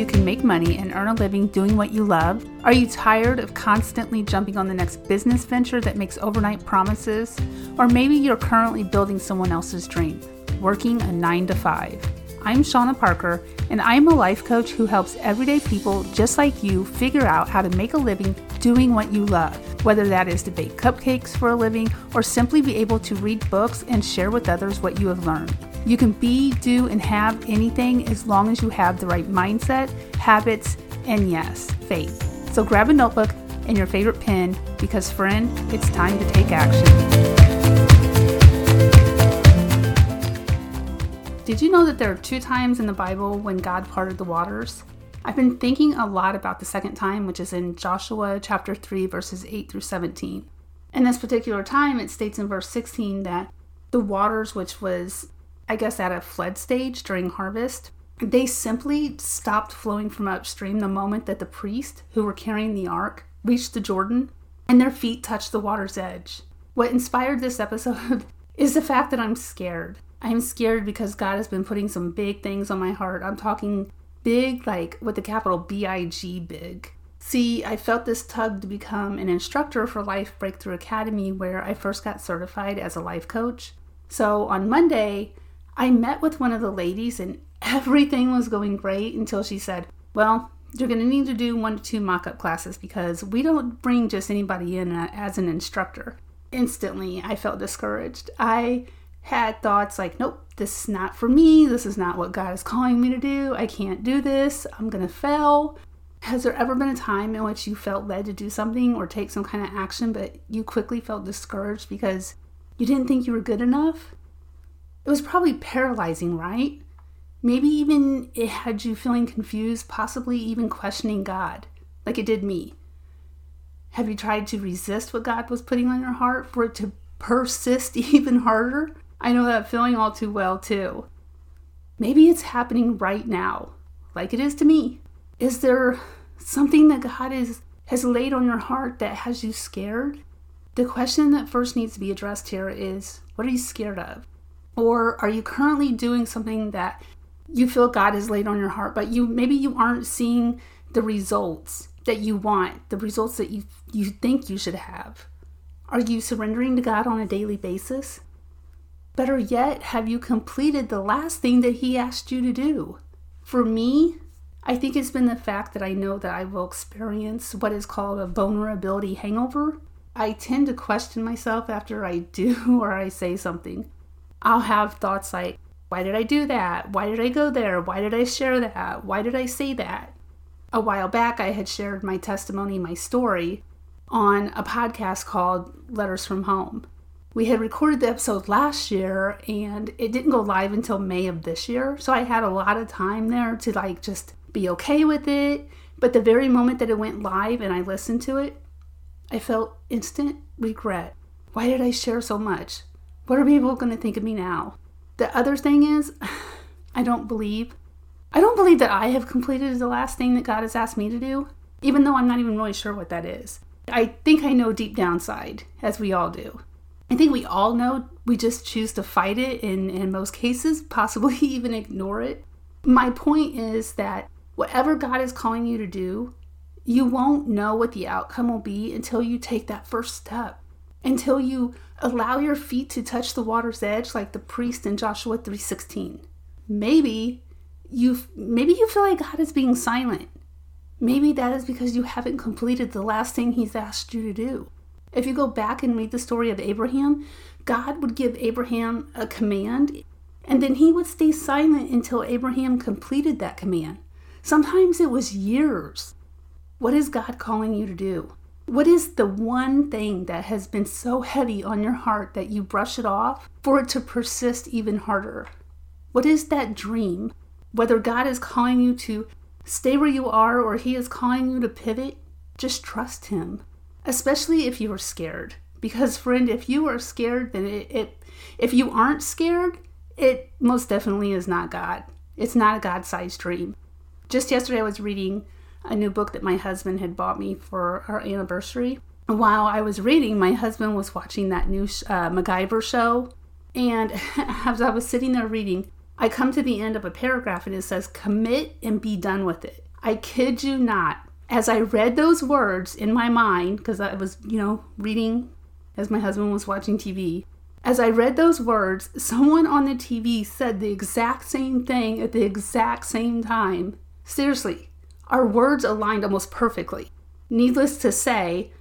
you can make money and earn a living doing what you love? Are you tired of constantly jumping on the next business venture that makes overnight promises? Or maybe you're currently building someone else's dream, working a 9 to 5. I'm Shauna Parker, and I'm a life coach who helps everyday people just like you figure out how to make a living doing what you love, whether that is to bake cupcakes for a living or simply be able to read books and share with others what you have learned. You can be, do, and have anything as long as you have the right mindset, habits, and yes, faith. So grab a notebook and your favorite pen because, friend, it's time to take action. Did you know that there are two times in the Bible when God parted the waters? I've been thinking a lot about the second time, which is in Joshua chapter 3, verses 8 through 17. In this particular time, it states in verse 16 that the waters, which was I guess, at a flood stage during harvest, they simply stopped flowing from upstream the moment that the priest who were carrying the ark reached the Jordan and their feet touched the water's edge. What inspired this episode is the fact that I'm scared. I'm scared because God has been putting some big things on my heart. I'm talking big, like with the capital B I G big. See, I felt this tug to become an instructor for Life Breakthrough Academy, where I first got certified as a life coach. So on Monday, I met with one of the ladies and everything was going great until she said, Well, you're going to need to do one to two mock up classes because we don't bring just anybody in as an instructor. Instantly, I felt discouraged. I had thoughts like, Nope, this is not for me. This is not what God is calling me to do. I can't do this. I'm going to fail. Has there ever been a time in which you felt led to do something or take some kind of action, but you quickly felt discouraged because you didn't think you were good enough? It was probably paralyzing, right? Maybe even it had you feeling confused, possibly even questioning God, like it did me. Have you tried to resist what God was putting on your heart for it to persist even harder? I know that feeling all too well, too. Maybe it's happening right now, like it is to me. Is there something that God is, has laid on your heart that has you scared? The question that first needs to be addressed here is what are you scared of? Or are you currently doing something that you feel God has laid on your heart, but you maybe you aren't seeing the results that you want, the results that you you think you should have? Are you surrendering to God on a daily basis? Better yet, have you completed the last thing that he asked you to do? For me, I think it's been the fact that I know that I will experience what is called a vulnerability hangover. I tend to question myself after I do or I say something. I'll have thoughts like, why did I do that? Why did I go there? Why did I share that? Why did I say that? A while back, I had shared my testimony, my story, on a podcast called Letters from Home. We had recorded the episode last year and it didn't go live until May of this year. So I had a lot of time there to like just be okay with it. But the very moment that it went live and I listened to it, I felt instant regret. Why did I share so much? What are people going to think of me now? The other thing is, I don't believe. I don't believe that I have completed the last thing that God has asked me to do, even though I'm not even really sure what that is. I think I know deep downside, as we all do. I think we all know we just choose to fight it in, in most cases, possibly even ignore it. My point is that whatever God is calling you to do, you won't know what the outcome will be until you take that first step until you allow your feet to touch the water's edge like the priest in Joshua 3:16. Maybe you maybe you feel like God is being silent. Maybe that is because you haven't completed the last thing he's asked you to do. If you go back and read the story of Abraham, God would give Abraham a command and then he would stay silent until Abraham completed that command. Sometimes it was years. What is God calling you to do? What is the one thing that has been so heavy on your heart that you brush it off for it to persist even harder? What is that dream? Whether God is calling you to stay where you are or He is calling you to pivot, just trust Him, especially if you are scared. Because, friend, if you are scared, then it, it if you aren't scared, it most definitely is not God. It's not a God sized dream. Just yesterday, I was reading a new book that my husband had bought me for our anniversary. While I was reading, my husband was watching that new uh, MacGyver show. And as I was sitting there reading, I come to the end of a paragraph and it says, Commit and be done with it. I kid you not. As I read those words in my mind, because I was, you know, reading as my husband was watching TV, as I read those words, someone on the TV said the exact same thing at the exact same time. Seriously, our words aligned almost perfectly. Needless to say,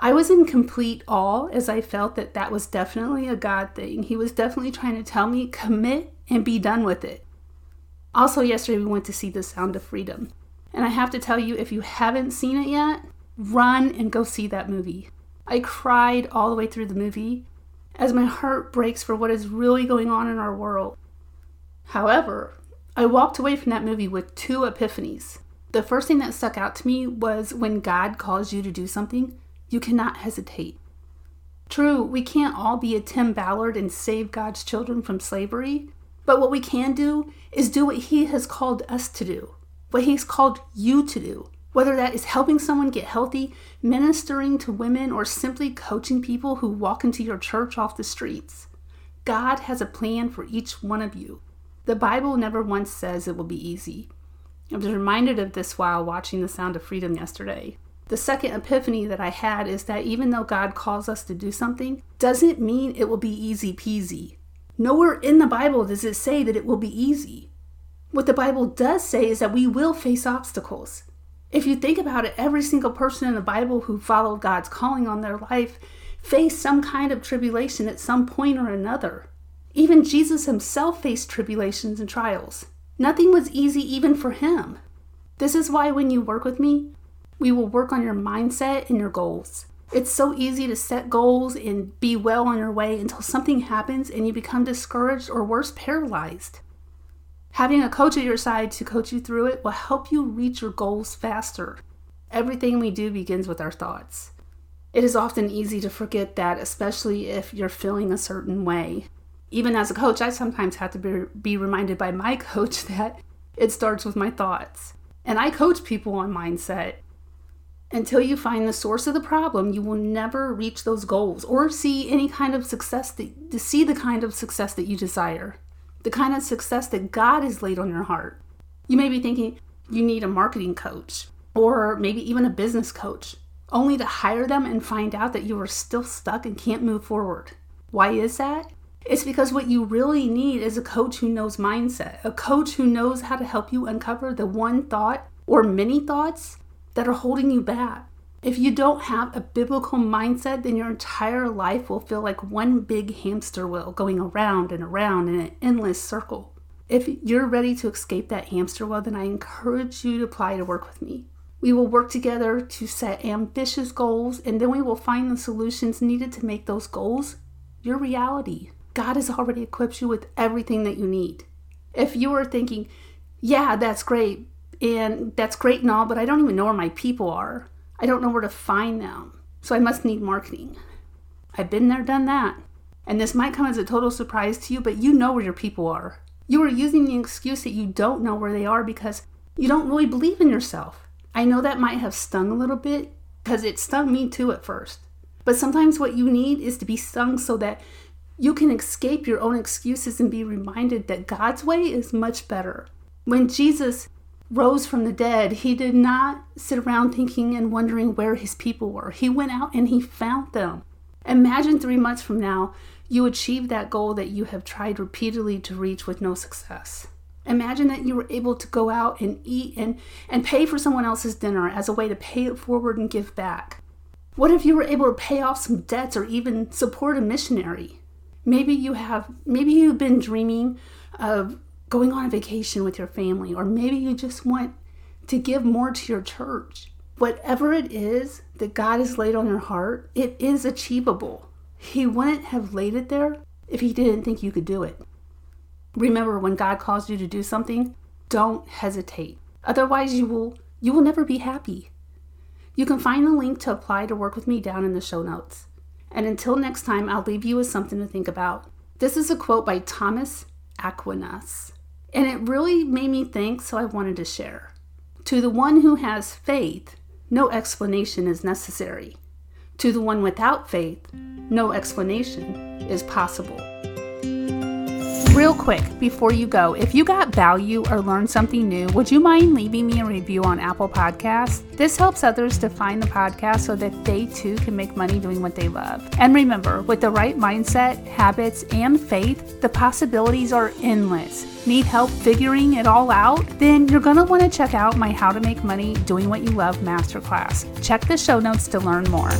I was in complete awe as I felt that that was definitely a God thing. He was definitely trying to tell me, commit and be done with it. Also, yesterday we went to see The Sound of Freedom. And I have to tell you, if you haven't seen it yet, run and go see that movie. I cried all the way through the movie as my heart breaks for what is really going on in our world. However, I walked away from that movie with two epiphanies. The first thing that stuck out to me was when God calls you to do something, you cannot hesitate. True, we can't all be a Tim Ballard and save God's children from slavery, but what we can do is do what He has called us to do, what He's called you to do. Whether that is helping someone get healthy, ministering to women, or simply coaching people who walk into your church off the streets. God has a plan for each one of you. The Bible never once says it will be easy. I was reminded of this while watching The Sound of Freedom yesterday. The second epiphany that I had is that even though God calls us to do something, doesn't mean it will be easy peasy. Nowhere in the Bible does it say that it will be easy. What the Bible does say is that we will face obstacles. If you think about it, every single person in the Bible who followed God's calling on their life faced some kind of tribulation at some point or another. Even Jesus himself faced tribulations and trials. Nothing was easy even for him. This is why when you work with me, we will work on your mindset and your goals. It's so easy to set goals and be well on your way until something happens and you become discouraged or worse, paralyzed. Having a coach at your side to coach you through it will help you reach your goals faster. Everything we do begins with our thoughts. It is often easy to forget that, especially if you're feeling a certain way. Even as a coach, I sometimes have to be, be reminded by my coach that it starts with my thoughts. And I coach people on mindset. Until you find the source of the problem, you will never reach those goals or see any kind of success that, to see the kind of success that you desire, the kind of success that God has laid on your heart. You may be thinking you need a marketing coach or maybe even a business coach, only to hire them and find out that you are still stuck and can't move forward. Why is that? It's because what you really need is a coach who knows mindset, a coach who knows how to help you uncover the one thought or many thoughts that are holding you back. If you don't have a biblical mindset, then your entire life will feel like one big hamster wheel going around and around in an endless circle. If you're ready to escape that hamster wheel, then I encourage you to apply to work with me. We will work together to set ambitious goals, and then we will find the solutions needed to make those goals your reality. God has already equipped you with everything that you need. If you are thinking, yeah, that's great, and that's great and all, but I don't even know where my people are. I don't know where to find them. So I must need marketing. I've been there, done that. And this might come as a total surprise to you, but you know where your people are. You are using the excuse that you don't know where they are because you don't really believe in yourself. I know that might have stung a little bit because it stung me too at first. But sometimes what you need is to be stung so that you can escape your own excuses and be reminded that God's way is much better. When Jesus rose from the dead, he did not sit around thinking and wondering where his people were. He went out and he found them. Imagine three months from now, you achieve that goal that you have tried repeatedly to reach with no success. Imagine that you were able to go out and eat and, and pay for someone else's dinner as a way to pay it forward and give back. What if you were able to pay off some debts or even support a missionary? Maybe you have maybe you've been dreaming of going on a vacation with your family, or maybe you just want to give more to your church. Whatever it is that God has laid on your heart, it is achievable. He wouldn't have laid it there if He didn't think you could do it. Remember, when God calls you to do something, don't hesitate. Otherwise, you will you will never be happy. You can find the link to apply to work with me down in the show notes. And until next time, I'll leave you with something to think about. This is a quote by Thomas Aquinas. And it really made me think, so I wanted to share. To the one who has faith, no explanation is necessary. To the one without faith, no explanation is possible. Real quick, before you go, if you got value or learned something new, would you mind leaving me a review on Apple Podcasts? This helps others to find the podcast so that they too can make money doing what they love. And remember, with the right mindset, habits, and faith, the possibilities are endless. Need help figuring it all out? Then you're going to want to check out my How to Make Money Doing What You Love masterclass. Check the show notes to learn more.